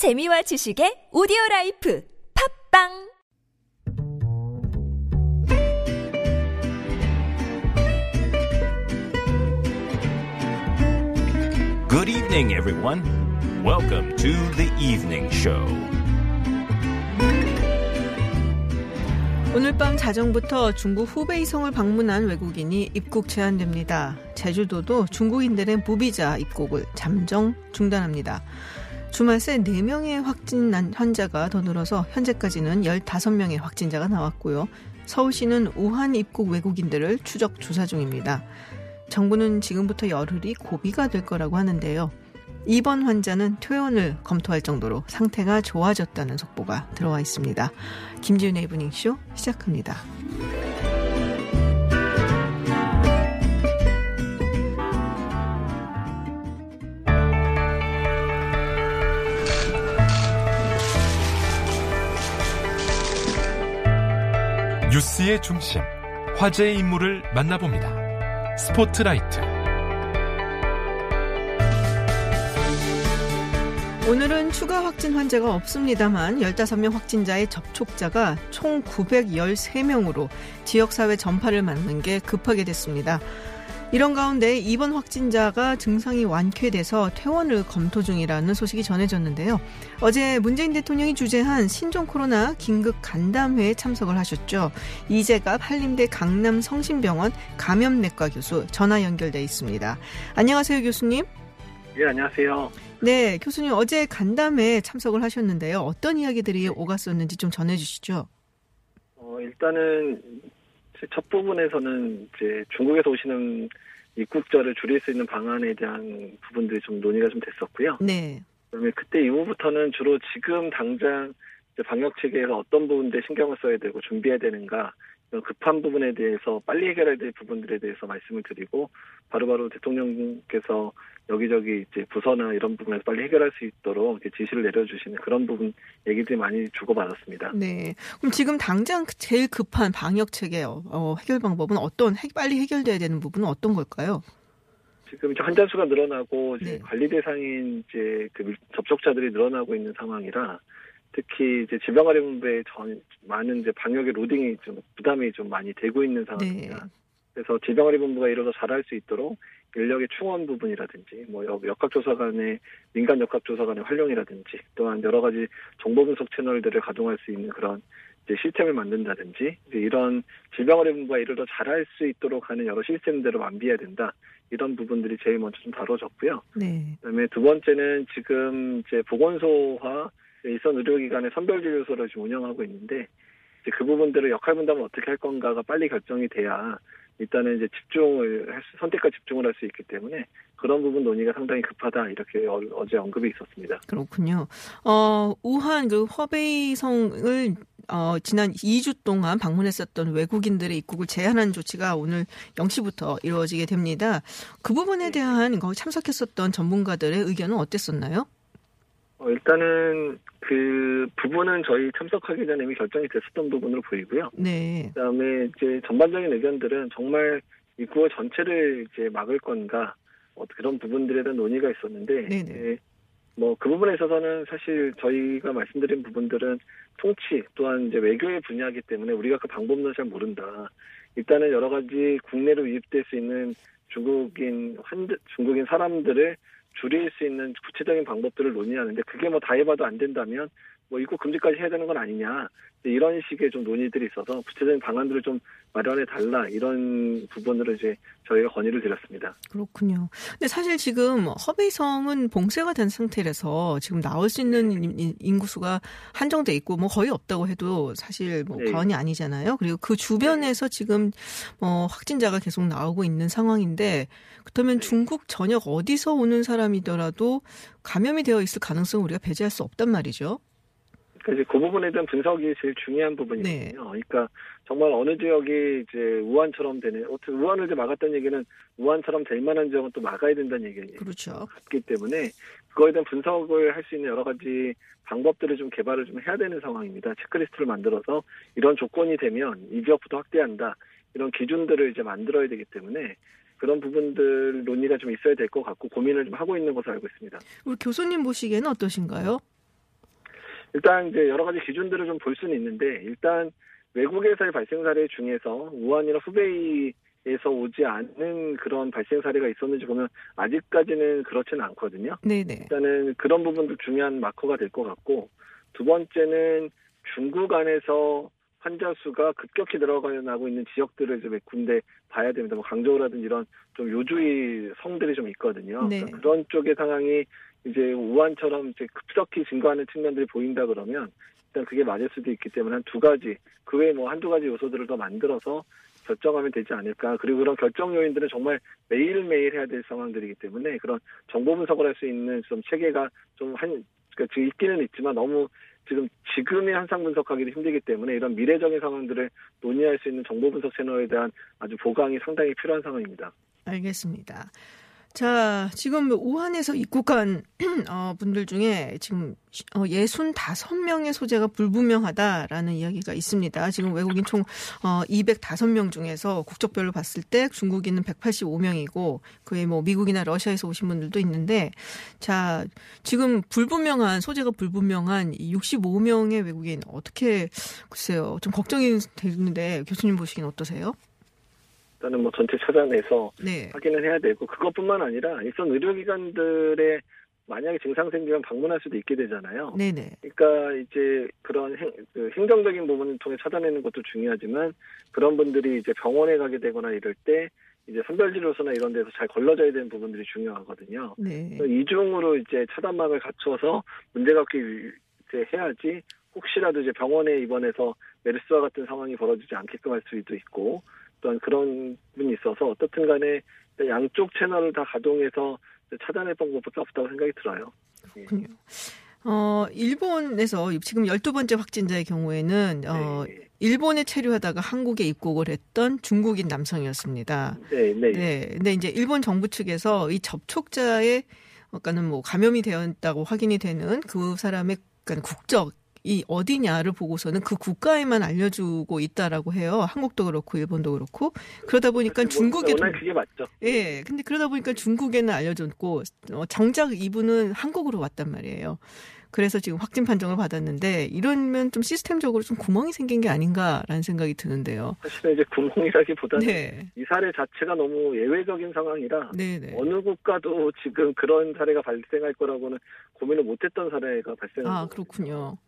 재미와 지식의 오디오 라이프 팟빵 Good evening, everyone. Welcome to the evening show. 오늘 밤 자정부터 중국 후베이성을 방문한 외국인이 입국 제한됩니다. 제주도도 중국인들의 무비자 입국을 잠정 중단합니다. 주말 새 4명의 확진 환자가 더 늘어서 현재까지는 15명의 확진자가 나왔고요. 서울시는 우한 입국 외국인들을 추적 조사 중입니다. 정부는 지금부터 열흘이 고비가 될 거라고 하는데요. 입원 환자는 퇴원을 검토할 정도로 상태가 좋아졌다는 속보가 들어와 있습니다. 김지윤의 이브닝쇼 시작합니다. 뉴스의 중심, 화제의 인물을 만나봅니다. 스포트라이트. 오늘은 추가 확진 환자가 없습니다만 15명 확진자의 접촉자가 총 913명으로 지역사회 전파를 막는 게 급하게 됐습니다. 이런 가운데 이번 확진자가 증상이 완쾌돼서 퇴원을 검토 중이라는 소식이 전해졌는데요. 어제 문재인 대통령이 주재한 신종 코로나 긴급 간담회에 참석을 하셨죠. 이재갑 한림대 강남 성심병원 감염내과 교수 전화 연결돼 있습니다. 안녕하세요, 교수님. 네, 안녕하세요. 네, 교수님 어제 간담회에 참석을 하셨는데요. 어떤 이야기들이 오갔었는지 좀 전해 주시죠. 어, 일단은 첫 부분에서는 이제 중국에서 오시는 입국자를 줄일 수 있는 방안에 대한 부분들이 좀 논의가 좀 됐었고요. 네. 그다음에 그때 이후부터는 주로 지금 당장 방역 체계가 어떤 부분들에 신경을 써야 되고 준비해야 되는가 급한 부분에 대해서 빨리 해결해야 될 부분들에 대해서 말씀을 드리고 바로바로 대통령께서 여기저기 이제 부서나 이런 부분에서 빨리 해결할 수 있도록 지시를 내려주시는 그런 부분 얘기들이 많이 주고받았습니다. 네. 그럼 지금 당장 제일 급한 방역 체계 어, 해결 방법은 어떤 빨리 해결돼야 되는 부분은 어떤 걸까요? 지금 이제 환자 수가 늘어나고 이제 네. 관리 대상인 이제 그 접촉자들이 늘어나고 있는 상황이라 특히 이제 질병관리본부에 전 많은 이제 방역의 로딩이 좀 부담이 좀 많이 되고 있는 상황입니다. 네. 그래서 질병관리본부가 더 잘할 수 있도록 인력의 충원 부분이라든지 뭐 역학조사관의 민간 역학조사관의 활용이라든지 또한 여러 가지 정보 분석 채널들을 가동할 수 있는 그런 이제 시스템을 만든다든지 이제 이런 질병관리본부가 이를 더 잘할 수 있도록 하는 여러 시스템들을 완비해야 된다 이런 부분들이 제일 먼저 좀 다뤄졌고요. 네. 그다음에 두 번째는 지금 이제 보건소와 일선 의료기관의 선별진료소를 지금 운영하고 있는데 이제 그 부분들을 역할 분담을 어떻게 할 건가가 빨리 결정이 돼야 일단은 이제 집중을 할 수, 선택과 집중을 할 수 있기 때문에 그런 부분 논의가 상당히 급하다 이렇게 어, 제 언급이 있었습니다. 그렇군요. 어, 우한 그 허베이성을 어, 지난 2주 동안 방문했었던 외국인들의 입국을 제한하는 조치가 오늘 0시부터 이루어지게 됩니다. 그 부분에 대한 거기 참석했었던 전문가들의 의견은 어땠었나요? 어, 일단은 그 부분은 저희 참석하기 전에 이미 결정이 됐었던 부분으로 보이고요. 네. 그다음에 이제 전반적인 의견들은 정말 입국 전체를 이제 막을 건가 어, 그런 부분들에 대한 논의가 있었는데 네네. 뭐그 부분에 있어서는 사실 저희가 말씀드린 부분들은 통치 또한 이제 외교의 분야이기 때문에 우리가 그 방법론을 잘 모른다. 일단은 여러 가지 국내로 유입될 수 있는 중국인 환자, 중국인 사람들을 줄일 수 있는 구체적인 방법들을 논의하는데 그게 뭐 다 해봐도 안 된다면 뭐 입국 금지까지 해야 되는 건 아니냐. 이런 식의 좀 논의들이 있어서 구체적인 방안들을 좀 마련해 달라 이런 부분으로 이제 저희가 건의를 드렸습니다. 그렇군요. 근데 사실 지금 허베이성은 봉쇄가 된 상태라서 지금 나올 수 있는 인- 인구수가 한정돼 있고 뭐 거의 없다고 해도 사실 뭐 네. 과언이 아니잖아요. 그리고 그 주변에서 지금 뭐 확진자가 계속 나오고 있는 상황인데 그렇다면 네. 중국 전역 어디서 오는 사람이더라도 감염이 되어 있을 가능성을 우리가 배제할 수 없단 말이죠. 그러니까 그 부분에 대한 분석이 제일 중요한 부분이거든요. 네. 그러니까 정말 어느 지역이 이제 우한처럼 되는, 어떻게 우한을 이제 막았다는 얘기는 우한처럼 될 만한 지역은 또 막아야 된다는 얘기예요. 그렇죠. 같기 때문에 그거에 대한 분석을 할 수 있는 여러 가지 방법들을 좀 개발을 좀 해야 되는 상황입니다. 체크리스트를 만들어서 이런 조건이 되면 이 지역부터 확대한다. 이런 기준들을 이제 만들어야 되기 때문에 그런 부분들 논의가 좀 있어야 될 것 같고 고민을 좀 하고 있는 것으로 알고 있습니다. 우리 교수님 보시기에는 어떠신가요? 일단 이제 여러 가지 기준들을 좀 볼 수는 있는데 일단 외국에서의 발생 사례 중에서 우한이나 후베이에서 오지 않는 그런 발생 사례가 있었는지 보면 아직까지는 그렇지는 않거든요. 네네. 일단은 그런 부분도 중요한 마커가 될 것 같고 두 번째는 중국 안에서 환자 수가 급격히 늘어나고 있는 지역들을 좀몇 군데 봐야 됩니다. 뭐 강저우라든지 이런 좀 요주의 성들이 좀 있거든요. 네. 그러니까 그런 쪽의 상황이 이제 우한처럼 이제 급속히 증가하는 측면들이 보인다 그러면 일단 그게 맞을 수도 있기 때문에 한 두 가지 그 외에 뭐 한두 가지 요소들을 더 만들어서 결정하면 되지 않을까. 그리고 그런 결정 요인들은 정말 매일매일 해야 될 상황들이기 때문에 그런 정보 분석을 할 수 있는 좀 체계가 좀 한, 그러니까 지금 있기는 있지만 너무 지금 지금의 현상 분석하기도 힘들기 때문에 이런 미래적인 상황들을 논의할 수 있는 정보 분석 채널에 대한 아주 보강이 상당히 필요한 상황입니다. 알겠습니다. 자, 지금 우한에서 입국한 어, 분들 중에 지금 어, 65명의 소재가 불분명하다라는 이야기가 있습니다. 지금 외국인 총 어, 205명 중에서 국적별로 봤을 때 중국인은 185명이고 그에 뭐 미국이나 러시아에서 오신 분들도 있는데 자, 지금 불분명한 소재가 불분명한 이 65명의 외국인 어떻게 글쎄요. 좀 걱정이 되는데 교수님 보시기엔 어떠세요? 일단은 뭐 전체 찾아내서 네. 확인을 해야 되고 그것뿐만 아니라 일선 의료기관들의 만약에 증상 생기면 방문할 수도 있게 되잖아요. 네네. 그러니까 이제 그런 행, 그 행정적인 부분을 통해 찾아내는 것도 중요하지만 그런 분들이 이제 병원에 가게 되거나 이럴 때 이제 선별진료소나 이런 데서 잘 걸러져야 되는 부분들이 중요하거든요. 네. 이중으로 이제 차단막을 갖춰서 문제가 없게 이제 해야지 혹시라도 이제 병원에 입원해서 메르스와 같은 상황이 벌어지지 않게끔 할 수도 있고 또한 그런 분이 있어서 어떻든 간에 양쪽 채널을 다 가동해서 차단할 방법밖에 없다고 생각이 들어요. 그렇군요. 어, 일본에서 지금 12번째 확진자의 경우에는 어, 네. 일본에 체류하다가 한국에 입국을 했던 중국인 남성이었습니다. 네, 네. 네. 근데 이제 일본 정부 측에서 이 접촉자의 그러니까는 뭐 감염이 되었다고 확인이 되는 그 사람의 그러니까 국적 이 어디냐를 보고서는 그 국가에만 알려주고 있다라고 해요. 한국도 그렇고 일본도 그렇고 그러다 보니까 중국에도 워낙 그게 맞죠. 예, 근데 그러다 보니까 중국에는 알려줬고 어, 정작 이분은 한국으로 왔단 말이에요. 그래서 지금 확진 판정을 받았는데 이러면 좀 시스템적으로 좀 구멍이 생긴 게 아닌가라는 생각이 드는데요. 사실은 이제 구멍이라기보다는 네, 이 사례 자체가 너무 예외적인 상황이라 네, 네. 어느 국가도 지금 그런 사례가 발생할 거라고는 고민을 못했던 사례가 발생한 아 거거든요. 그렇군요.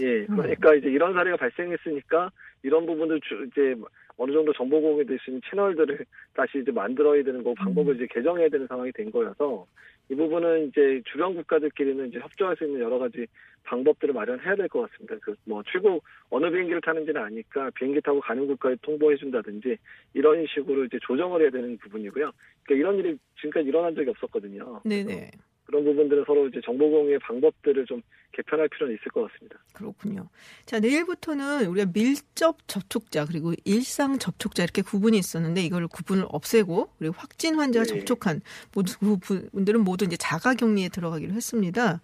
예, 그러니까 이제 이런 사례가 발생했으니까 이런 부분들 주, 이제 어느 정도 정보 공유될 수 있는 채널들을 다시 이제 만들어야 되는 거고 방법을 이제 개정해야 되는 상황이 된 거여서 이 부분은 이제 주변 국가들끼리는 이제 협조할 수 있는 여러 가지 방법들을 마련해야 될 것 같습니다. 그 뭐 출국 어느 비행기를 타는지는 아니까 비행기 타고 가는 국가에 통보해 준다든지 이런 식으로 이제 조정을 해야 되는 부분이고요. 그러니까 이런 일이 지금까지 일어난 적이 없었거든요. 네네. 그런 부분들은 서로 이제 정보 공유의 방법들을 좀 개편할 필요는 있을 것 같습니다. 그렇군요. 자, 내일부터는 우리가 밀접 접촉자 그리고 일상 접촉자 이렇게 구분이 있었는데 이걸 구분을 없애고 그리고 확진 환자와 네. 접촉한 모두 그 분들은 모두 이제 자가 격리에 들어가기로 했습니다.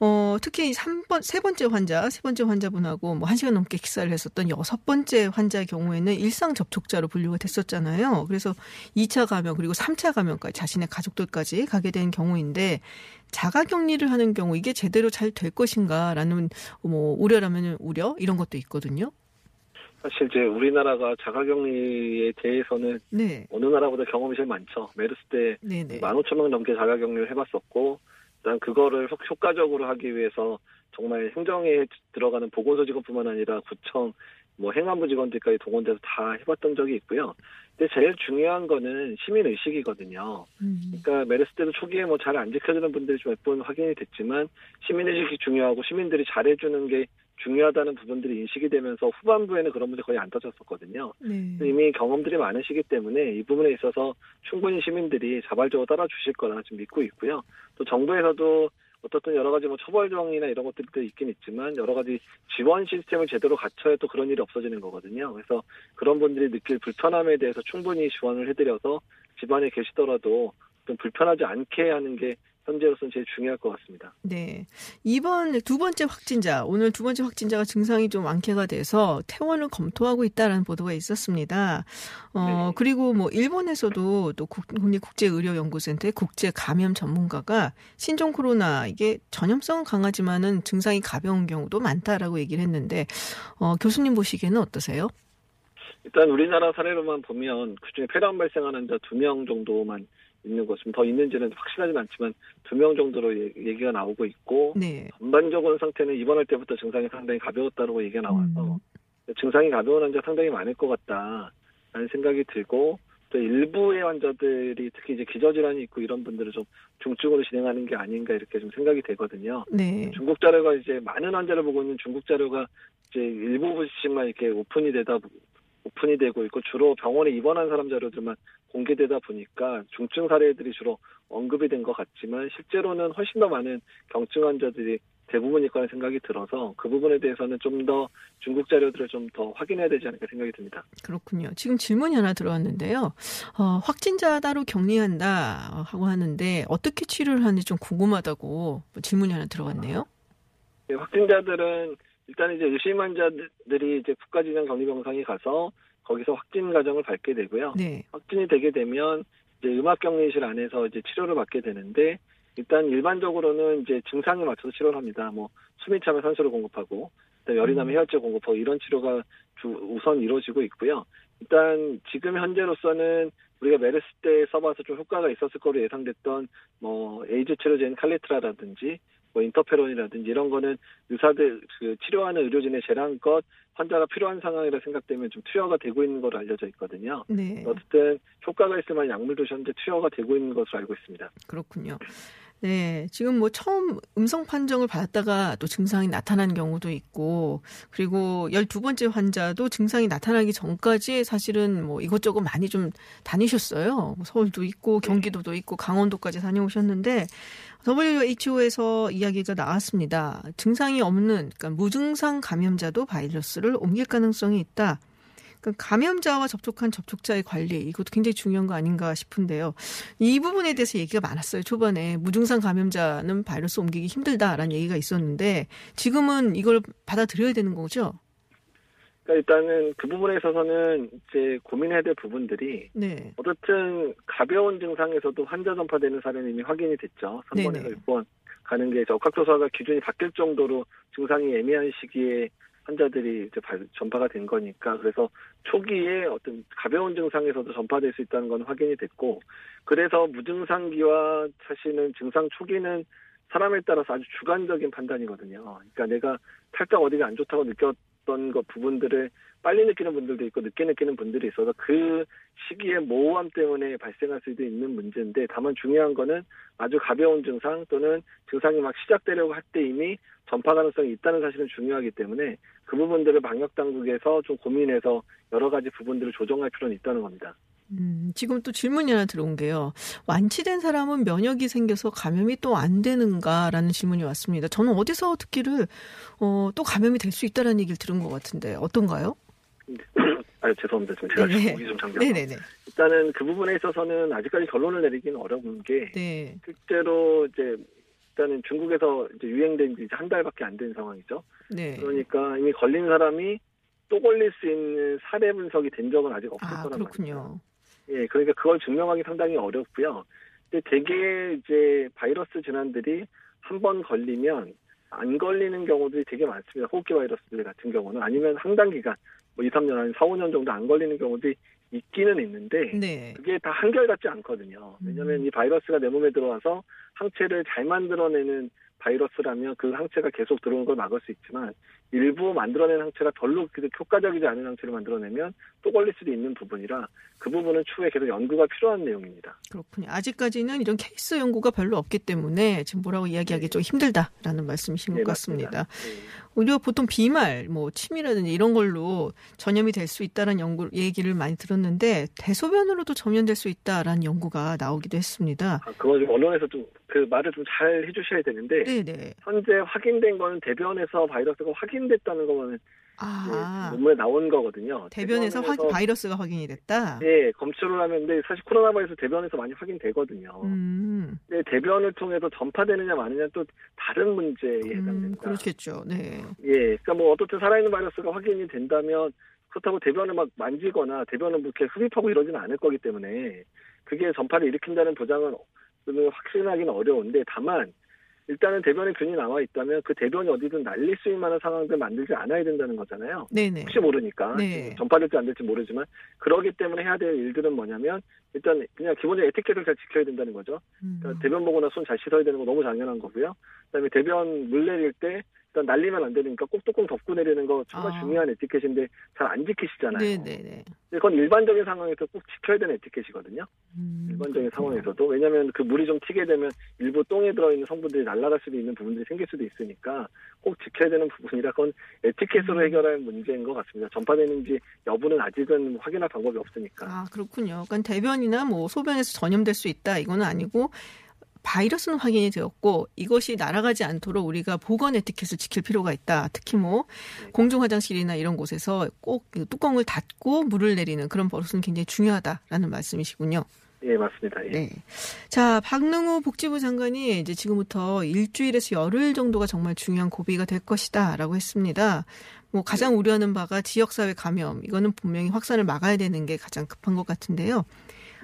어, 특히 이 3번, 세 번째 환자, 세 번째 환자분하고 뭐 1시간 넘게 식사를 했었던 여섯 번째 환자의 경우에는 일상 접촉자로 분류가 됐었잖아요. 그래서 2차 감염 그리고 3차 감염까지 자신의 가족들까지 가게 된 경우인데 자가 격리를 하는 경우 이게 제대로 잘 될 것인가라는 뭐 우려라면 우려 이런 것도 있거든요. 사실 이제 우리나라가 자가격리에 대해서는 네. 어느 나라보다 경험이 제일 많죠. 메르스 때 네, 네. 15,000명 넘게 자가격리를 해봤었고, 일단 그거를 효- 효과적으로 하기 위해서 정말 행정에 들어가는 보건소 직원뿐만 아니라 구청, 뭐 행안부 직원들까지 동원돼서 다 해봤던 적이 있고요. 근데 제일 중요한 거는 시민 의식이거든요. 음. 그러니까 메르스 때도 초기에 뭐 잘 안 지켜주는 분들이 몇번 확인이 됐지만 시민 의식이 중요하고 시민들이 잘해주는 게 중요하다는 부분들이 인식이 되면서 후반부에는 그런 문제 거의 안 터졌었거든요. 네. 이미 경험들이 많으시기 때문에 이 부분에 있어서 충분히 시민들이 자발적으로 따라주실 거라 좀 믿고 있고요. 또 정부에서도 어떻든 여러 가지 뭐 처벌 조항이나 이런 것들도 있긴 있지만 여러 가지 지원 시스템을 제대로 갖춰야 또 그런 일이 없어지는 거거든요. 그래서 그런 분들이 느낄 불편함에 대해서 충분히 지원을 해드려서 집안에 계시더라도 좀 불편하지 않게 하는 게 현재로서는 제일 중요할 것 같습니다. 네. 이번 두 번째 확진자, 오늘 두 번째 확진자가 증상이 좀 완쾌가 돼서 퇴원을 검토하고 있다라는 보도가 있었습니다. 어, 네. 그리고 뭐 일본에서도 또 국- 국립국제의료연구센터의 국제 감염 전문가가 신종 코로나 이게 전염성은 강하지만은 증상이 가벼운 경우도 많다라고 얘기를 했는데 어, 교수님 보시기에는 어떠세요? 일단 우리나라 사례로만 보면 그중에 폐렴 발생하는 환자 두 명 정도만 있는 것은 더 있는지는 확실하진 않지만 두 명 정도로 얘- 얘기가 나오고 있고 네. 전반적으로 상태는 입원할 때부터 증상이 상당히 가벼웠다고 얘기가 나와서 음. 증상이 가벼운 환자 상당히 많을 것 같다라는 생각이 들고 또 일부의 환자들이 특히 이제 기저질환이 있고 이런 분들은 좀 중증으로 진행하는 게 아닌가 이렇게 좀 생각이 되거든요. 네. 중국 자료가 이제 많은 환자를 보고 있는 중국 자료가 이제 일부분씩만 이렇게 오픈이 되다 오픈이 되고 있고 주로 병원에 입원한 사람 자료들만 공개되다 보니까 중증 사례들이 주로 언급이 된 것 같지만 실제로는 훨씬 더 많은 경증 환자들이 대부분일 거라는 생각이 들어서 그 부분에 대해서는 좀 더 중국 자료들을 좀 더 확인해야 되지 않을까 생각이 듭니다. 그렇군요. 지금 질문이 하나 들어왔는데요. 어, 확진자 따로 격리한다 하고 하는데 어떻게 치료를 하는지 좀 궁금하다고 뭐 질문이 하나 들어왔네요. 네, 확진자들은 일단 이제 의심 환자들이 이제 국가진영 격리병상에 가서 거기서 확진 과정을 밟게 되고요. 네. 확진이 되게 되면 이제 음압격리실 안에서 이제 치료를 받게 되는데 일단 일반적으로는 이제 증상에 맞춰서 치료를 합니다. 뭐 숨이 차면 산소를 공급하고 열이 나면 해열제 공급하고 이런 치료가 주, 우선 이루어지고 있고요. 일단 지금 현재로서는 우리가 메르스 때 써봐서 좀 효과가 있었을 거로 예상됐던 뭐 에이즈 치료제인 칼리트라라든지 뭐 인터페론이라든지 이런 거는 의사들 그 치료하는 의료진의 재량껏 환자가 필요한 상황이라 생각되면 좀 투여가 되고 있는 걸로 알려져 있거든요. 네. 어쨌든 효과가 있을 만한 약물도 현재 투여가 되고 있는 것으로 알고 있습니다. 그렇군요. 네. 지금 뭐 처음 음성 판정을 받았다가 또 증상이 나타난 경우도 있고 그리고 12번째 환자도 증상이 나타나기 전까지 사실은 뭐 이것저것 많이 좀 다니셨어요. 뭐 서울도 있고 경기도도 있고 강원도까지 다녀오셨는데 WHO에서 이야기가 나왔습니다. 증상이 없는 그러니까 무증상 감염자도 바이러스를 옮길 가능성이 있다. 그러니까 감염자와 접촉한 접촉자의 관리 이것도 굉장히 중요한 거 아닌가 싶은데요. 이 부분에 대해서 얘기가 많았어요. 초반에 무증상 감염자는 바이러스 옮기기 힘들다라는 얘기가 있었는데 지금은 이걸 받아들여야 되는 거죠. 그러니까 일단은 그 부분에 있어서는 이제 고민해야 될 부분들이 네. 어쨌든 가벼운 증상에서도 환자 전파되는 사례는 이미 확인이 됐죠. 3번에서 네네. 6번 가는 게 적합도사가 기준이 바뀔 정도로 증상이 애매한 시기에 환자들이 이제 발- 전파가 된 거니까 그래서 초기에 어떤 가벼운 증상에서도 전파될 수 있다는 건 확인이 됐고 그래서 무증상기와 사실은 증상 초기는 사람에 따라서 아주 주관적인 판단이거든요. 그러니까 내가 살짝 어디가 안 좋다고 느꼈던 것 부분들을 빨리 느끼는 분들도 있고 늦게 느끼는 분들이 있어서 그 시기에 모호함 때문에 발생할 수도 있는 문제인데 다만 중요한 거는 아주 가벼운 증상 또는 증상이 막 시작되려고 할 때 이미 전파 가능성이 있다는 사실은 중요하기 때문에 그 부분들을 방역 당국에서 좀 고민해서 여러 가지 부분들을 조정할 필요는 있다는 겁니다. 음, 지금 또 질문이 하나 들어온 게요. 완치된 사람은 면역이 생겨서 감염이 또 안 되는가라는 질문이 왔습니다. 저는 어디서 듣기를 어, 또 감염이 될 수 있다라는 얘기를 들은 것 같은데 어떤가요? 아 죄송합니다. 지금 제가 네네. 목이 좀 잠겨서. 네네네. 일단은 그 부분에 있어서는 아직까지 결론을 내리기는 어려운 게 네. 실제로 이제 일단은 중국에서 이제 유행된 지 한 달밖에 안 된 상황이죠. 네. 그러니까 이미 걸린 사람이 또 걸릴 수 있는 사례 분석이 된 적은 아직 없을 아, 거란. 그렇군요. 예, 그러니까 그걸 증명하기 상당히 어렵고요. 근데 대개 이제 바이러스 질환들이 한 번 걸리면 안 걸리는 경우들이 되게 많습니다. 호흡기 바이러스들 같은 경우는 아니면 상당 기간 뭐 2, 3년 아니 4, 5년 정도 안 걸리는 경우들이 있기는 있는데 네. 그게 다 한결같지 않거든요. 왜냐하면 음. 이 바이러스가 내 몸에 들어와서 항체를 잘 만들어내는 바이러스라면 그 항체가 계속 들어오는 걸 막을 수 있지만 일부 만들어낸 항체가 별로 그렇게 효과적이지 않은 항체를 만들어내면 또 걸릴 수도 있는 부분이라 그 부분은 추후에 계속 연구가 필요한 내용입니다. 그렇군요. 아직까지는 이런 케이스 연구가 별로 없기 때문에 지금 뭐라고 이야기하기 좀 힘들다라는 말씀이신 것 네, 같습니다. 맞습니다. 네. 우리가 보통 비말, 뭐 침이라든지 이런 걸로 전염이 될 수 있다라는 연구 얘기를 많이 들었는데 대소변으로도 전염될 수 있다라는 연구가 나오기도 했습니다. 아, 그거 좀 언론에서 좀 그 말을 좀 잘 해주셔야 되는데 네네. 현재 확인된 거는 대변에서 바이러스가 확인 됐다는 거는 아, 논문에 나온 거거든요. 대변에서 확, 대변에서 바이러스가 확인이 됐다. 예, 검출을 하면 근데 사실 코로나 바이러스 대변에서 많이 확인되거든요. 음, 근데 대변을 통해서 전파되느냐 마느냐 또 다른 문제에 음, 해당됩니다. 그렇겠죠. 네. 예, 그러니까 뭐 어떻든 살아있는 바이러스가 확인이 된다면 그렇다고 대변을 막 만지거나 대변을 뭐 이렇게 흡입하고 이러지는 않을 거기 때문에 그게 전파를 일으킨다는 보장은 확신하기는 어려운데 다만 일단은 대변에 균이 남아 있다면 그 대변이 어디든 날릴 수 있는 만한 상황들 만들지 않아야 된다는 거잖아요. 네네. 혹시 모르니까 네. 전파될지 안 될지 모르지만 그러기 때문에 해야 될 일들은 뭐냐면 일단 그냥 기본적인 에티켓을 잘 지켜야 된다는 거죠. 음, 그러니까 대변 보거나 손 잘 씻어야 되는 거 너무 당연한 거고요. 그다음에 대변 물 내릴 때 날리면 안 되니까 꼭 뚜껑 덮고 내리는 거 정말 아. 중요한 에티켓인데 잘 안 지키시잖아요. 네네네. 그건 일반적인 상황에서 꼭 지켜야 되는 에티켓이거든요. 음, 일반적인. 상황에서도 왜냐하면 그 물이 좀 튀게 되면 일부 똥에 들어있는 성분들이 날아갈 수도 있는 부분들이 생길 수도 있으니까 꼭 지켜야 되는 부분이라 그건 에티켓으로 음. 해결할 문제인 것 같습니다. 전파되는지 여부는 아직은 확인할 방법이 없으니까. 아, 그렇군요. 그러니까 대변이나 뭐 소변에서 전염될 수 있다 이거는 아니고 바이러스는 확인이 되었고 이것이 날아가지 않도록 우리가 보건 에티켓을 지킬 필요가 있다. 특히 뭐 공중 화장실이나 이런 곳에서 꼭그 뚜껑을 닫고 물을 내리는 그런 버릇은 굉장히 중요하다라는 말씀이시군요. 예, 맞습니다. 예. 네. 자, 박능우 복지부 장관이 이제 지금부터 일주일에서 열흘 정도가 정말 중요한 고비가 될 것이다라고 했습니다. 뭐 가장 우려하는 바가 지역사회 감염, 이거는 분명히 확산을 막아야 되는 게 가장 급한 것 같은데요.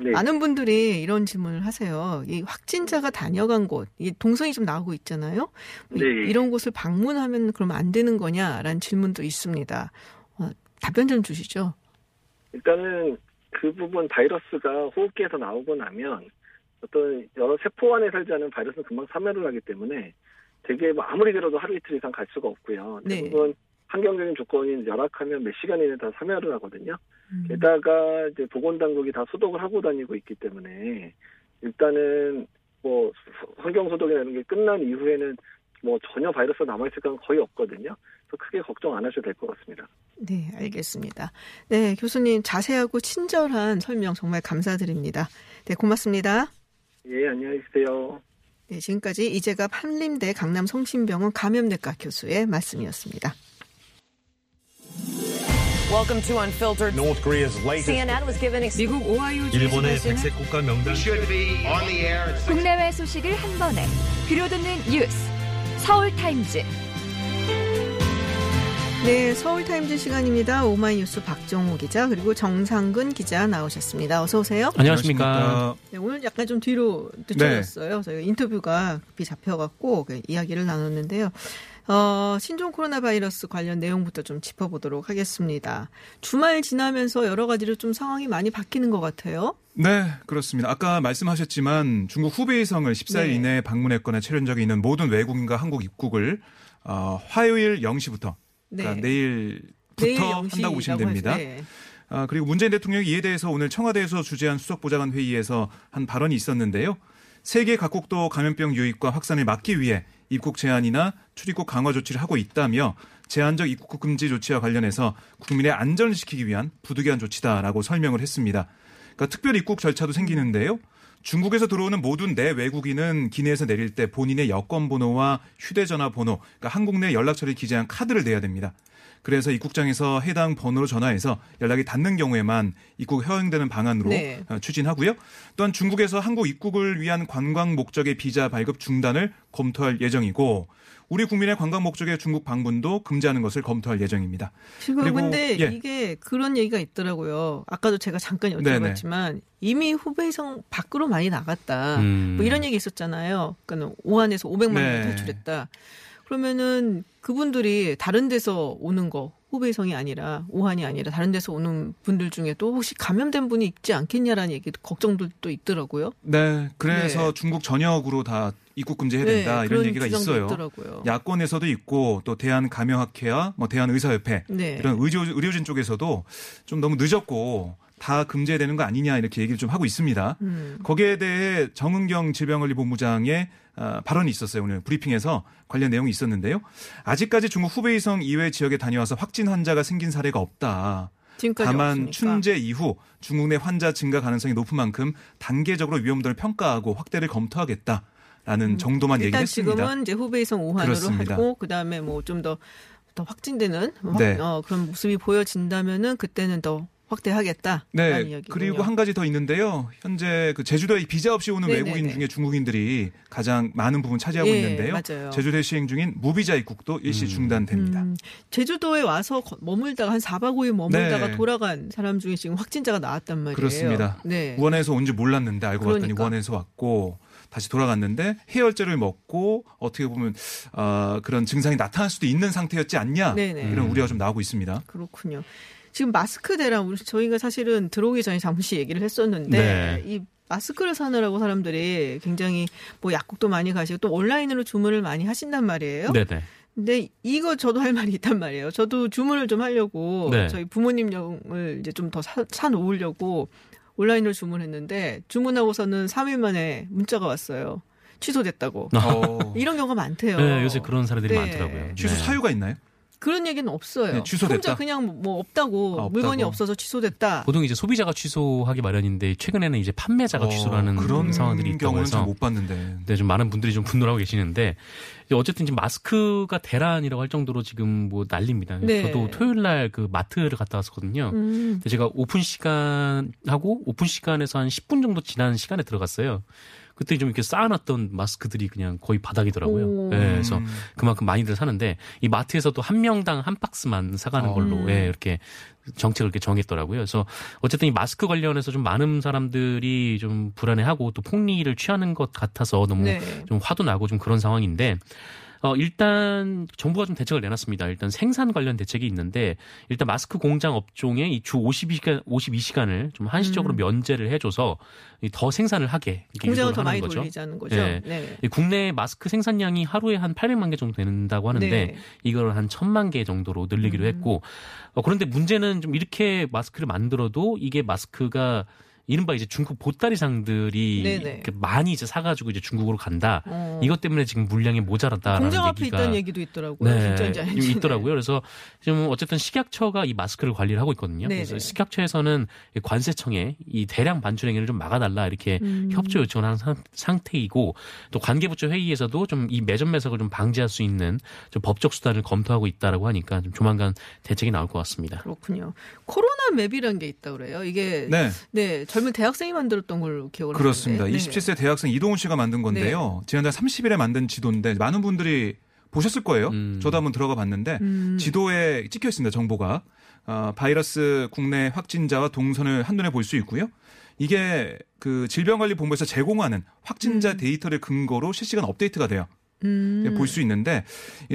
네. 많은 분들이 이런 질문을 하세요. 이 확진자가 다녀간 곳, 이 동선이 좀 나오고 있잖아요. 이- 네. 이런 곳을 방문하면 그러면 안 되는 거냐라는 질문도 있습니다. 어, 답변 좀 주시죠. 일단은 그 부분 바이러스가 호흡기에서 나오고 나면 어떤 여러 세포 안에 살지 않은 바이러스는 금방 사멸을 하기 때문에 되게 뭐 아무리 길어도 하루 이틀 이상 갈 수가 없고요. 네. 대부분 환경적인 조건이 열악하면 몇 시간 이내 다 사멸을 하거든요. 음. 게다가 이제 보건당국이 다 소독을 하고 다니고 있기 때문에 일단은 뭐 환경 소독이나 이런 게 끝난 이후에는 뭐 전혀 바이러스가 남아있을 가능 거의 없거든요. 그래서 크게 걱정 안 하셔도 될 것 같습니다. 네, 알겠습니다. 네, 교수님 자세하고 친절한 설명 정말 감사드립니다. 네, 고맙습니다. 예, 안녕히 계세요. 네, 지금까지 이재갑 한림대 강남 성심병원 감염내과 교수의 말씀이었습니다. Welcome to Unfiltered. North Korea's latest. CNN was given ex- 미국 오하이오 일본의 백색 국가 명단 should be on the air 국내외 소식을 한 번에 들려듣는 뉴스 서울 타임즈 네, 서울타임즈 시간입니다. 오마이뉴스 박정호 기자 그리고 정상근 기자 나오셨습니다. 어서 오세요. 안녕하십니까. 네, 오늘 약간 좀 뒤로 늦춰졌어요. 저희가 인터뷰가 급히 잡혀갖고 그 이야기를 나눴는데요. 어, 신종 코로나 바이러스 관련 내용부터 좀 짚어보도록 하겠습니다. 주말 지나면서 여러 가지로 좀 상황이 많이 바뀌는 것 같아요. 네, 그렇습니다. 아까 말씀하셨지만 중국 후베이성을 14일 네. 이내에 방문했거나 체련 적이 있는 모든 외국인과 한국 입국을 어, 화요일 0시부터 그러니까 내일부터 내일 한다고 0시라고 보시면 됩니다. 네. 아, 그리고 문재인 대통령이 이에 대해서 오늘 청와대에서 주재한 수석보좌관 회의에서 한 발언이 있었는데요. 세계 각국도 감염병 유입과 확산을 막기 위해 입국 제한이나 출입국 강화 조치를 하고 있다며 제한적 입국 금지 조치와 관련해서 국민의 안전을 지키기 위한 부득이한 조치다라고 설명을 했습니다. 그러니까 특별 입국 절차도 생기는데요. 중국에서 들어오는 모든 내 외국인은 기내에서 내릴 때 본인의 여권 번호와 휴대전화 번호, 그러니까 한국 내 연락처를 기재한 카드를 내야 됩니다. 그래서 입국장에서 해당 번호로 전화해서 연락이 닿는 경우에만 입국 허용되는 방안으로 네. 어, 추진하고요. 또한 중국에서 한국 입국을 위한 관광 목적의 비자 발급 중단을 검토할 예정이고 우리 국민의 관광 목적의 중국 방문도 금지하는 것을 검토할 예정입니다. 지금 그리고, 근데 예. 이게 그런 얘기가 있더라고요. 아까도 제가 잠깐 네네. 여쭤봤지만 이미 후베이성 밖으로 많이 나갔다. 음. 뭐 이런 얘기 있었잖아요. 그러니까 오한에서 500만 명 네. 탈출했다. 그러면은 그분들이 다른 데서 오는 거 후베이성이 아니라 오한이 아니라 다른 데서 오는 분들 중에도 혹시 감염된 분이 있지 않겠냐라는 얘기 걱정들도 있더라고요. 네, 그래서 네. 중국 전역으로 다 입국 금지해야 된다 네, 이런 얘기가 있어요. 있더라고요. 야권에서도 있고 또 대한 감염학회와 뭐 대한 의사협회 네. 이런 의료, 의료진 쪽에서도 좀 너무 늦었고 다 금지해야 되는 거 아니냐 이렇게 얘기를 좀 하고 있습니다. 음. 거기에 대해 정은경 질병관리본부장의 어, 발언이 있었어요. 오늘 브리핑에서 관련 내용이 있었는데요. 아직까지 중국 후베이성 이외 지역에 다녀와서 확진 환자가 생긴 사례가 없다. 지금까지 다만 없으니까. 춘제 이후 중국 내 환자 증가 가능성이 높은 만큼 단계적으로 위험도를 평가하고 확대를 검토하겠다 라는 정도만 음. 일단 얘기했습니다. 지금은 이제 후베이성 우한으로 그렇습니다. 하고 그다음에 뭐 좀 더 더 확진되는 확- 네. 어, 그런 모습이 보여진다면은 그때는 더 확대하겠다. 네. 그리고 한 가지 더 있는데요. 현재 그 제주도에 비자 없이 오는 네네네. 외국인 중에 중국인들이 가장 많은 부분 차지하고 예, 있는데요. 맞아요. 제주도에 시행 중인 무비자 입국도 일시 중단됩니다. 음, 제주도에 와서 거- 머물다가 한 4박 5일 머물다가 네. 돌아간 사람 중에 지금 확진자가 나왔단 말이에요. 그렇습니다. 네. 우한에서 온 줄 몰랐는데 알고 봤더니 그러니까. 우한에서 왔고 다시 돌아갔는데 해열제를 먹고 어떻게 보면 어, 그런 증상이 나타날 수도 있는 상태였지 않냐 네네. 이런 우려가 좀 나오고 있습니다. 그렇군요. 지금 마스크 대란 우리 저희가 사실은 들어오기 전에 잠시 얘기를 했었는데 네. 이 마스크를 사느라고 사람들이 굉장히 뭐 약국도 많이 가시고 또 온라인으로 주문을 많이 하신단 말이에요. 네네. 근데 이거 저도 할 말이 있단 말이에요. 저도 주문을 좀 하려고 네. 저희 부모님용을 이제 좀 더 사 놓으려고 온라인으로 주문했는데 주문하고서는 3일 만에 문자가 왔어요. 취소됐다고. 어, 이런 경우가 많대요. 네, 요새 그런 사례들이 네. 많더라고요. 취소 네. 사유가 있나요? 그런 얘기는 없어요. 네, 취소됐다? 혼자 그냥 뭐 없다고, 아, 없다고. 물건이 없어서 취소됐다. 보통 이제 소비자가 취소하기 마련인데 최근에는 이제 판매자가 어, 취소하는 그런 상황들이 있다고 해서 못 봤는데. 네, 좀 많은 분들이 좀 분노하고 계시는데 어쨌든 지금 마스크가 대란이라고 할 정도로 지금 뭐 난립니다. 네. 저도 토요일 날 그 마트를 갔다 왔었거든요. 음. 근데 제가 오픈 시간하고 오픈 시간에서 한 10분 정도 지난 시간에 들어갔어요. 그때 좀 이렇게 쌓아놨던 마스크들이 그냥 거의 바닥이더라고요. 오. 네, 그래서 그만큼 많이들 사는데 이 마트에서도 한 명당 한 박스만 사가는 어. 걸로 음. 예, 이렇게 정책을 이렇게 정했더라고요. 그래서 어쨌든 이 마스크 관련해서 좀 많은 사람들이 좀 불안해하고 또 폭리를 취하는 것 같아서 너무 네. 좀 화도 나고 좀 그런 상황인데 어, 일단 정부가 좀 대책을 내놨습니다. 일단 생산 관련 대책이 있는데 일단 마스크 공장 업종에 이 주 52시간 52시간을 좀 한시적으로 음. 면제를 해줘서 이더 생산을 하게 공장을 더 많이 거죠. 돌리자는 거죠. 네. 네. 이 국내 마스크 생산량이 하루에 한 800만 개 정도 된다고 하는데 네. 이걸 한 1000만 개 정도로 늘리기로 음. 했고 어, 그런데 문제는 좀 이렇게 마스크를 만들어도 이게 마스크가 이른바 이제 중국 보따리상들이 네네. 이렇게 많이 이제 사가지고 이제 중국으로 간다. 어. 이것 때문에 지금 물량이 모자라다라는 공장 앞에 얘기가 있다는 얘기도 있더라고요. 진짜인지 좀 아닌지. 있더라고요. 그래서 지금 어쨌든 식약처가 이 마스크를 관리를 하고 있거든요. 네네. 그래서 식약처에서는 이 관세청에 이 대량 반출 행위를 좀 막아달라 이렇게 음. 협조 요청을 한 상- 상태이고 또 관계부처 회의에서도 좀 이 매점 매석을 좀 방지할 수 있는 좀 법적 수단을 검토하고 있다라고 하니까 좀 조만간 대책이 나올 것 같습니다. 그렇군요. 코로나 맵이라는 게 있다 그래요. 이게 네. 네. 젊은 대학생이 만들었던 걸로 기억을 그렇습니다. 하는데. 네. 27세 대학생 이동훈 씨가 만든 건데요. 지난달 30일에 만든 지도인데 많은 분들이 보셨을 거예요. 음. 저도 한번 들어가 봤는데 음. 지도에 찍혀 있습니다. 정보가 어, 바이러스 국내 확진자와 동선을 한눈에 볼 수 있고요. 이게 그 질병관리본부에서 제공하는 확진자 음. 데이터를 근거로 실시간 업데이트가 돼요. 음. 볼수 있는데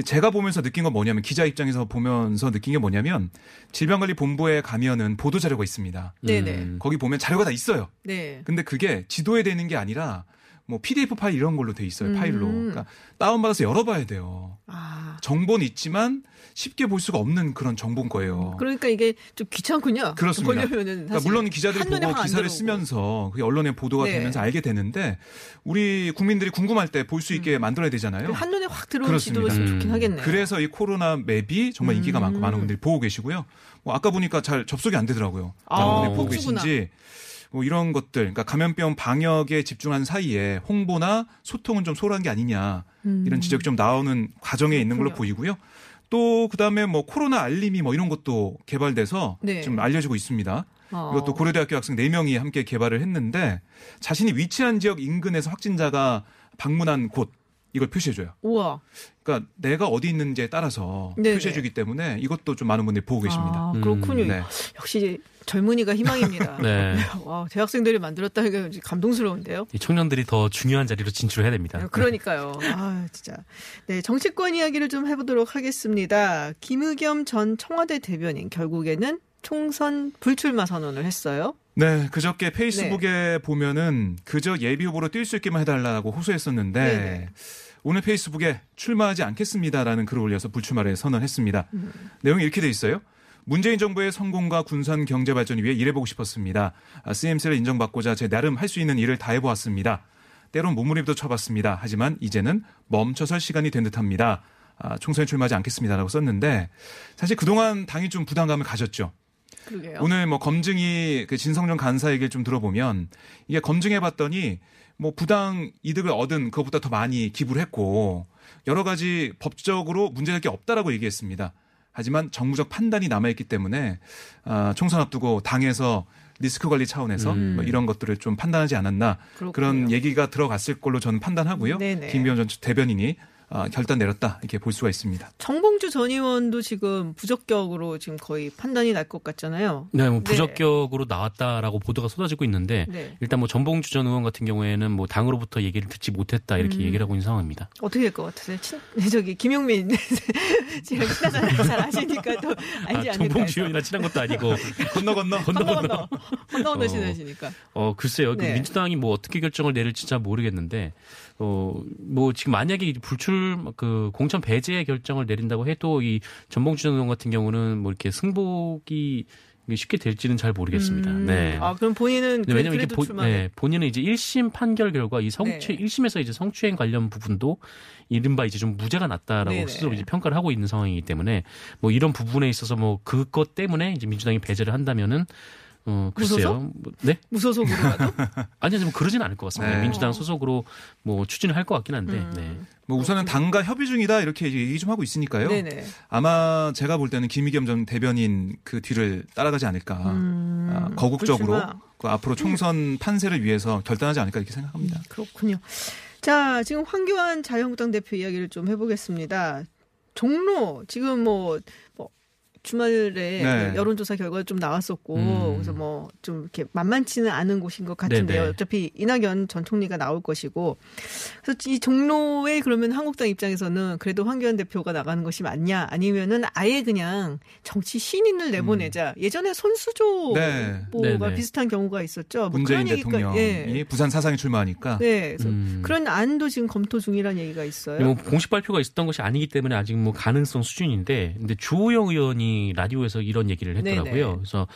제가 보면서 느낀 건 뭐냐면 기자 입장에서 보면서 느낀 게 뭐냐면 질병관리본부에 가면은 보도 자료가 있습니다. 네네. 음. 거기 보면 자료가 다 있어요. 네. 근데 그게 지도에 되는 게 아니라 뭐 PDF 파일 이런 걸로 돼 있어요. 음. 파일로. 그러니까 다운받아서 열어봐야 돼요. 아. 정보는 있지만 쉽게 볼 수가 없는 그런 정보인 거예요. 그러니까 이게 좀 귀찮군요. 그렇습니다. 그러니까 물론 기자들이 보고 기사를. 쓰면서 그게 언론에 보도가 네. 되면서 알게 되는데 우리 국민들이 궁금할 때 볼 수 있게 만들어야 되잖아요. 그 한눈에 확 들어오는. 지도였으면 좋긴 음. 하겠네요. 그래서 이 코로나 맵이 정말 인기가 음. 많고 많은 분들이 보고 계시고요. 뭐 아까 보니까 잘 접속이 안 되더라고요. 아, 보고. 계신지 뭐 이런 것들, 그러니까 감염병 방역에 집중한 사이에 홍보나 소통은 좀 소홀한 게 아니냐 음. 이런 지적이 좀 나오는 과정에 있는 걸로. 보이고요. 또 그다음에 뭐 코로나 알림이 뭐 이런 것도 개발돼서 네. 좀 알려지고 있습니다. 어. 이것도 고려대학교 학생 4명이 함께 개발을 했는데 자신이 위치한 지역 인근에서 확진자가 방문한 곳 이걸 표시해줘요. 우와. 그러니까 내가 어디 있는지에 따라서 네네. 표시해주기 때문에 이것도 좀 많은 분들이 보고 계십니다. 아, 음, 그렇군요. 네. 역시 젊은이가 희망입니다. 네. 와, 대학생들이 만들었다니까 감동스러운데요. 이 청년들이 더 중요한 자리로 진출해야 됩니다. 그러니까요. 아, 진짜. 네, 정치권 이야기를 좀 해보도록 하겠습니다. 김의겸 전 청와대 대변인 결국에는 총선 불출마 선언을 했어요. 네, 그저께 페이스북에 보면은 그저 예비 후보로 뛸 수 있게만 해달라고 호소했었는데 네네. 오늘 페이스북에 출마하지 않겠습니다라는 글을 올려서 불출마를 선언했습니다. 내용이 이렇게 돼 있어요. 문재인 정부의 성공과 군산 경제 발전을 위해 일해보고 싶었습니다. 아, CMC를 인정받고자 제 나름 할 수 있는 일을 다 해보았습니다. 때론 몸무림도 쳐봤습니다. 하지만 이제는 멈춰설 시간이 된 듯합니다. 아, 총선에 출마하지 않겠습니다라고 썼는데 사실 그동안 당이 좀 부담감을 가졌죠. 그러게요. 오늘 뭐 검증이 그 진성정 간사 얘기를 좀 들어보면 이게 검증해 봤더니 뭐 부당 이득을 얻은 그것보다 더 많이 기부를 했고 여러 가지 법적으로 문제될 게 없다라고 얘기했습니다. 하지만 정무적 판단이 남아있기 때문에 아, 총선 앞두고 당에서 리스크 관리 차원에서 음. 뭐 이런 것들을 좀 판단하지 않았나 그렇군요. 그런 얘기가 들어갔을 걸로 저는 판단하고요. 네네. 김기현 전 대변인이 아, 결단 내렸다 이렇게 볼 수가 있습니다. 정봉주 전 의원도 지금 부적격으로 지금 거의 판단이 날 것 같잖아요. 네, 뭐 부적격으로 나왔다라고 보도가 쏟아지고 있는데 네. 일단 뭐 전봉주 전 의원 같은 경우에는 뭐 당으로부터 얘기를 듣지 못했다 이렇게 음. 얘기를 하고 있는 상황입니다. 어떻게 될 것 같으세요? 친, 저기 김용민 지금 친하잖아요. 잘 아시니까 또 알지 아, 해서. 의원이나 친한 것도 아니고 건너 건너 건너 건너 건너. 건너 건너 건너 어. 어 글쎄요. 그 네. 민주당이 뭐 어떻게 결정을 내릴지 잘 모르겠는데 어 뭐 지금 만약에 불출 그 공천 배제 결정을 내린다고 해도 이 전봉주 전 의원 같은 경우는 뭐 이렇게 승복이 쉽게 될지는 잘 모르겠습니다. 음. 네. 아 그럼 본인은 그, 왜냐면 이게 출마를. 네, 본인은 이제 1심 판결 결과 이 성추 네. 1심에서 이제 성추행 관련 부분도 이른바 이제 좀 무죄가 났다라고 네네. 스스로 이제 평가를 하고 있는 상황이기 때문에 뭐 이런 부분에 있어서 뭐 그것 때문에 이제 민주당이 배제를 한다면은 어 글쎄요. 뭐, 네? 무소속으로라도. 아니요, 뭐 그러진 않을 것 같습니다. 네. 민주당 소속으로 뭐 추진을 할 것 같긴 한데. 음. 네. 뭐 우선은 당과 협의 중이다 이렇게 얘기 좀 하고 있으니까요. 네네. 아마 제가 볼 때는 김의겸 전 대변인 그 뒤를 따라가지 않을까. 음, 아, 거국적으로. 그 앞으로 총선 판세를 위해서 결단하지 않을까 이렇게 생각합니다. 그렇군요. 자, 지금 황교안 자유한국당 대표 이야기를 좀 해보겠습니다. 종로 지금 뭐, 뭐 주말에 네. 그 여론조사 결과 좀 나왔었고 음. 그래서 뭐 좀 이렇게 만만치는 않은 곳인 것 같은데요. 네네. 어차피 이낙연 전 총리가 나올 것이고 그래서 이 종로에 그러면 한국당 입장에서는 그래도 황교안 대표가 나가는 것이 맞냐 아니면은 아예 그냥 정치 신인을 내보내자. 예전에 손수조 음. 네. 뭐가 네네. 비슷한 경우가 있었죠. 뭐 문재인 대통령이 예. 부산 사상에 출마하니까 네, 그래서 음. 그런 안도 지금 검토 중이라는 얘기가 있어요. 뭐 공식 발표가 있었던 것이 아니기 때문에 아직 뭐 가능성 수준인데, 근데 주호영 의원이 라디오에서 이런 얘기를 했더라고요. 네네. 그래서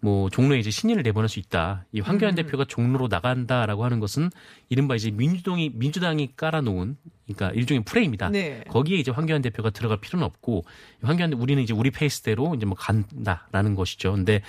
뭐 종로에 이제 신인을 내보낼 수 있다. 이 황교안 음. 대표가 종로로 나간다라고 하는 것은 이른바 이제 민주당이 민주당이 깔아놓은 그러니까 일종의 프레임이다. 네. 거기에 이제 황교안 대표가 들어갈 필요는 없고 황교안 우리는 이제 우리 페이스대로 이제 뭐 간다라는 것이죠. 근데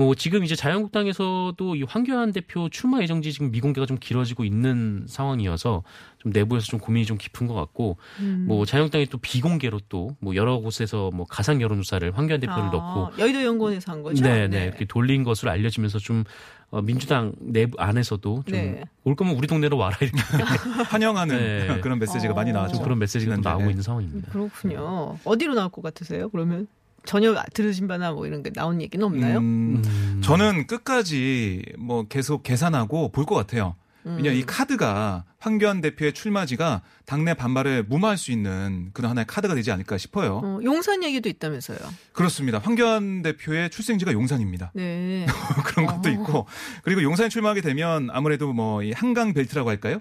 뭐 지금 이제 자유한국당에서도 이 황교안 대표 출마 예정지 지금 미공개가 좀 길어지고 있는 상황이어서 좀 내부에서 좀 고민이 좀 깊은 것 같고 음. 뭐 자유한국당이 또 비공개로 또 뭐 여러 곳에서 뭐 가상 여론조사를 황교안 대표를 아, 넣고 여의도 연구원에서 한 거죠. 네, 네. 이렇게 돌린 것으로 알려지면서 좀 어, 민주당 내부 안에서도 좀 네. 올 거면 우리 동네로 와라 이렇게 환영하는 네. 그런 메시지가 어. 많이 나왔죠. 좀 그런 메시지가. 나오고 있는 상황입니다. 그렇군요. 어디로 나올 것 같으세요? 그러면 전혀 들으신 바나 뭐 이런 게 나온 얘기는 없나요? 음, 음. 저는 끝까지 뭐 계속 계산하고 볼 것 같아요. 음. 왜냐 이 카드가 황교안 대표의 출마지가 당내 반발을 무마할 수 있는 그런 하나의 카드가 되지 않을까 싶어요. 어, 용산 얘기도 있다면서요. 그렇습니다. 황교안 대표의 출생지가 용산입니다. 네. 그런 것도 어. 있고 그리고 용산에 출마하게 되면 아무래도 뭐 이 한강 벨트라고 할까요?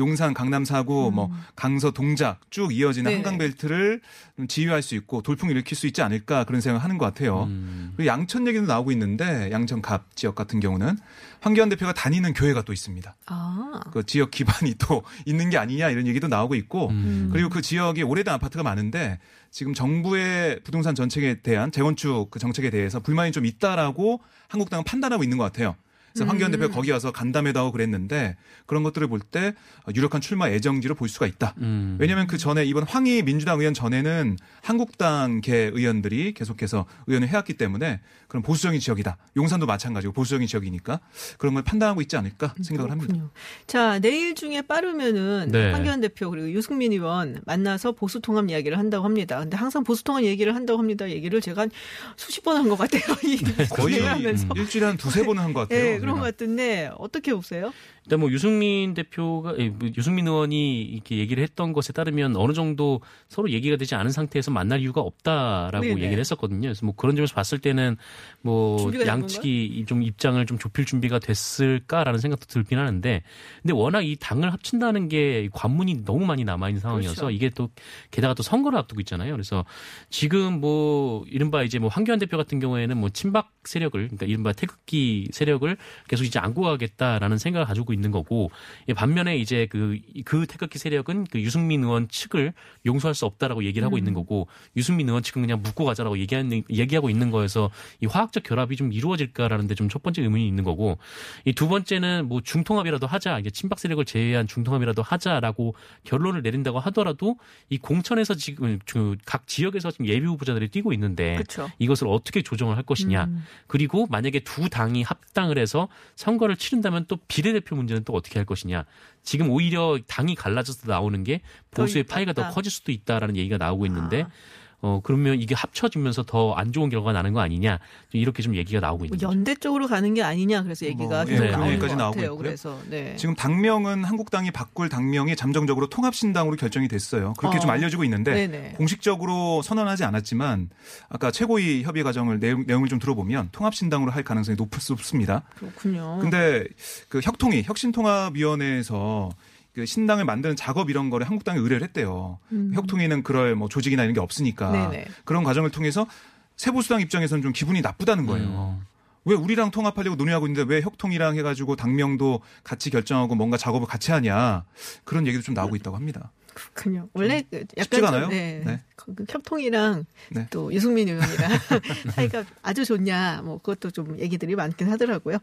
용산, 강남 사구, 뭐 강서, 동작 쭉 이어지는 음. 네. 한강 벨트를 좀 지휘할 수 있고 돌풍을 일으킬 수 있지 않을까 그런 생각을 하는 것 같아요. 음. 그리고 양천 얘기도 나오고 있는데 양천 갑 지역 같은 경우는 황교안 대표가 다니는 교회가 또 있습니다. 아. 그 지역 기반이 또 있는 게 아니냐 이런 얘기도 나오고 있고 음. 그리고 그 지역이 오래된 아파트가 많은데 지금 정부의 부동산 정책에 대한 재건축 그 정책에 대해서 불만이 좀 있다라고 한국당은 판단하고 있는 것 같아요. 그래서 황교안 음. 대표가 거기 와서 간담회도 하고 그랬는데 그런 것들을 볼 때 유력한 출마 예정지로 볼 수가 있다. 음. 왜냐하면 그 전에 이번 황희 민주당 의원 전에는 한국당계 의원들이 계속해서 의원을 해왔기 때문에 그런 보수적인 지역이다. 용산도 마찬가지고 보수적인 지역이니까 그런 걸 판단하고 있지 않을까 생각을 합니다. 그렇군요. 자, 내일 중에 빠르면은 네. 황교안 대표 그리고 유승민 의원 만나서 보수 통합 이야기를 한다고 합니다. 근데 항상 보수 통합 얘기를 한다고 합니다. 얘기를 제가 한 수십 번 한 것 같아요. 이 거의 하면서. 일주일에 한 두세 번은 한 것 같아요. 네, 그런. 것 같은데 어떻게 보세요? 일단 뭐 유승민 대표가 예, 뭐 유승민 의원이 이렇게 얘기를 했던 것에 따르면 어느 정도 서로 얘기가 되지 않은 상태에서 만날 이유가 없다라고 네네. 얘기를 했었거든요. 그래서 뭐 그런 점에서 봤을 때는 뭐 양측이 좀 입장을 좀 좁힐 준비가 됐을까라는 생각도 들긴 하는데 근데 워낙 이 당을 합친다는 게 관문이 너무 많이 남아 있는 상황이어서 그렇죠. 이게 또 게다가 또 선거를 앞두고 있잖아요. 그래서 지금 뭐 이른바 이제 뭐 황교안 대표 같은 경우에는 뭐 친박 세력을 그러니까 이른바 태극기 세력을 계속 이제 안고 가겠다라는 생각을 가지고 있는 거고 이 반면에 이제 그, 그 태극기 세력은 그 유승민 의원 측을 용서할 수 없다라고 얘기를 하고 있는 거고 유승민 의원 측은 그냥 묻고 가자라고 얘기하는, 얘기하고 있는 거여서 이 화학적 결합이 좀 이루어질까라는 데 좀 첫 번째 의문이 있는 거고 이 두 번째는 뭐 중통합이라도 하자 이제 친박 세력을 제외한 중통합이라도 하자라고 결론을 내린다고 하더라도 이 공천에서 지금 그각 지역에서 지금 예비 후보자들이 뛰고 있는데 그렇죠. 이것을 어떻게 조정을 할 것이냐. 음. 그리고 만약에 두 당이 합당을 해서 선거를 치른다면 또 비례대표 문제 는 또 어떻게 할 것이냐. 지금 오히려 당이 갈라져서 나오는 게 보수의 더 파이가 더. 커질 수도 있다라는 얘기가 나오고 있는데 아. 어 그러면 이게 합쳐지면서 더 안 좋은 결과가 나는 거 아니냐. 좀 이렇게 좀 얘기가 나오고 뭐 있는 거죠. 연대 쪽으로 가는 게 아니냐 그래서 얘기가 뭐, 계속 예, 나오는 것 나오고 같아요. 있고요. 그래서 네. 지금 당명은 한국당이 바꿀 당명이 잠정적으로 통합신당으로 결정이 됐어요. 그렇게 어. 좀 알려지고 있는데 네네. 공식적으로 선언하지 않았지만 아까 최고위 협의 과정을 내용, 내용을 좀 들어보면 통합신당으로 할 가능성이 높을 수 없습니다. 그렇군요. 근데 그 혁통위 혁신통합위원회에서 그 신당을 만드는 작업 이런 거를 한국당에 의뢰를 했대요. 혁통위는 그럴 뭐 조직이나 이런 게 없으니까 음. 네네. 그런 과정을 통해서 세보수당 입장에서는 좀 기분이 나쁘다는 거예요. 음. 왜 우리랑 통합하려고 논의하고 있는데 왜 혁통이랑 해가지고 당명도 같이 결정하고 뭔가 작업을 같이 하냐 그런 얘기도 좀 나오고 있다고 합니다. 그렇군요. 원래 그 약간 쉽지가 좀, 않아요? 네. 네. 그 협통이랑 네. 또 유승민 의원이랑 사이가 아주 좋냐 뭐 그것도 좀 얘기들이 많긴 하더라고요.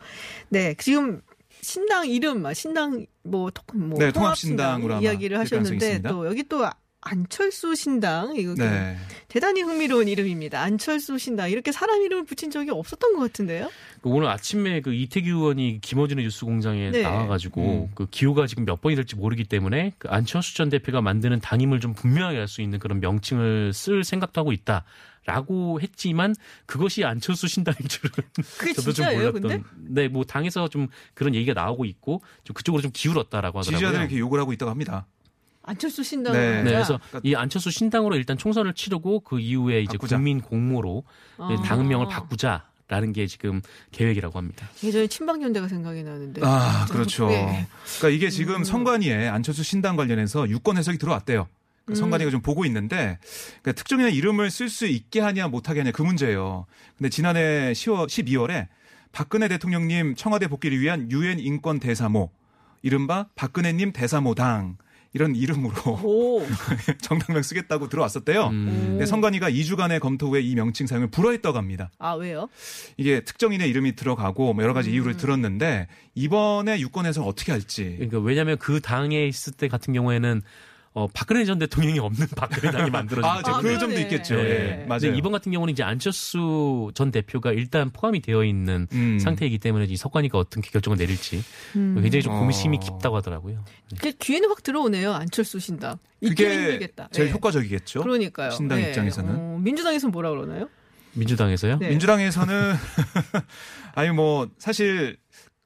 네, 지금 신당 이름 아, 신당 뭐, 통- 뭐 네, 통합신당 통합신당으로 이야기를 하셨는데. 또 여기 또 안철수 신당 이거 네. 대단히 흥미로운 이름입니다. 안철수 신당 이렇게 사람 이름을 붙인 적이 없었던 것 같은데요. 그 오늘 아침에 그 이태규 의원이 김어준의 뉴스공장에 네. 나와가지고 음. 그 기호가 지금 몇 번이 될지 모르기 때문에 그 안철수 전 대표가 만드는 당임을 좀 분명하게 할 수 있는 그런 명칭을 쓸 생각도 하고 있다. 라고 했지만 그것이 안철수 신당인 줄은 그게 저도 좀 진짜예요, 몰랐던. 근데? 네, 뭐 당에서 좀 그런 얘기가 나오고 있고 좀 그쪽으로 좀 기울었다라고 하더라고요. 지지자들이 이렇게 욕을 하고 있다고 합니다. 안철수 신당을 네. 네, 그래서 그러니까- 이 안철수 신당으로 일단 총선을 치르고 그 이후에 이제 바꾸자. 국민 공모로 아. 당명을 바꾸자 라는 게 지금 계획이라고 합니다. 예전에 친박연대가 생각이 나는데. 아, 그렇죠. 네. 그러니까 이게 지금 음. 선관위에 안철수 신당 관련해서 유권 해석이 들어왔대요. 음. 그러니까 선관위가 좀 보고 있는데 그러니까 특정인의 이름을 쓸 수 있게 하냐 못하게 하냐 그 문제예요. 근데 지난해 10월 12월에 박근혜 대통령님 청와대 복귀를 위한 유엔 인권 대사모 이른바 박근혜님 대사모당 이런 이름으로 오. 정당명 쓰겠다고 들어왔었대요. 음. 근데 선관위가 2주간의 검토 후에 이 명칭 사용을 불허했다고 합니다. 아 왜요? 이게 특정인의 이름이 들어가고 뭐 여러 가지 이유를 음. 들었는데 이번에 유권에서 어떻게 할지 그러니까 왜냐하면 그 당에 있을 때 같은 경우에는 어, 박근혜 전 대통령이 없는 박근혜 당이 만들어진 아, 이제 아, 그. 점도 있겠죠. 네. 예, 맞아요. 이번 같은 경우는 이제 안철수 전 대표가 일단 포함이 되어 있는 음. 상태이기 때문에 이 석관위가 어떤 결정을 내릴지 음. 굉장히 좀 어. 고민심이 깊다고 하더라고요. 그 뒤에는 확 들어오네요. 안철수 신당. 그게 힘들겠다. 제일 예. 효과적이겠죠. 그러니까요. 신당 예. 입장에서는. 어, 민주당에서는 뭐라 그러나요? 민주당에서요? 네. 민주당에서는 아니 뭐 사실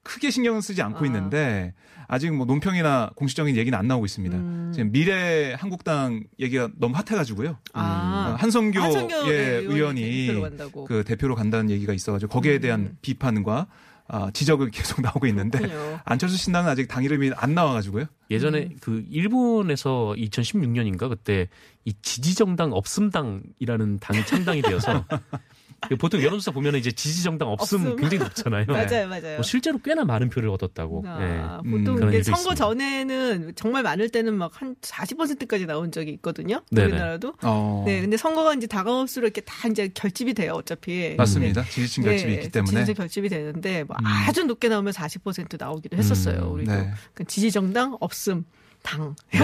크게 신경 쓰지 않고 아. 있는데 아직 뭐 논평이나 공식적인 얘기는 안 나오고 있습니다. 음. 지금 미래 한국당 얘기가 너무 핫해가지고 아. 한성교, 한성교 예, 네, 의원이 의원이. 그 대표로 간다는 얘기가 있어가지고 거기에 대한 음. 비판과 아, 지적을 계속 나오고 있는데 그렇군요. 안철수 신당은 아직 당 이름이 안 나와가지고요. 예전에 음. 그 일본에서 2016년인가 그때 이 지지정당 없음당이라는 당이 창당이 되어서 그 보통 여론조사 보면 이제 지지정당 없음, 없음. 굉장히 높잖아요. 맞아요, 맞아요. 뭐 실제로 꽤나 많은 표를 얻었다고. 아, 예. 음, 보통 이게 일도 선거 있습니다. 전에는 정말 많을 때는 막 한 40%까지 나온 적이 있거든요. 네네. 우리나라도. 어, 네, 근데 선거가 이제 다가올수록 이렇게 다 이제 결집이 돼요, 어차피. 맞습니다. 지지층 결집이 네, 있기 때문에. 지지층 결집이 되는데 뭐 음. 아주 높게 나오면 40% 나오기도 했었어요. 음, 우리도 네. 그 지지정당 없음 당. 네,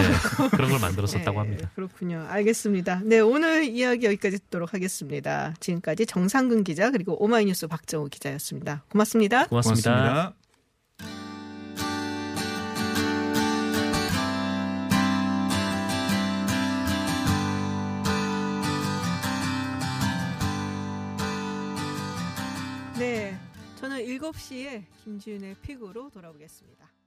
그런 걸 만들었었다고 네, 합니다. 그렇군요. 알겠습니다. 네, 오늘 이야기 여기까지 듣도록 하겠습니다. 지금까지 정상근 기자 그리고 오마이뉴스 박정우 기자였습니다. 고맙습니다. 고맙습니다. 고맙습니다. 네, 저는 7시에 김지윤의 픽으로 돌아오겠습니다.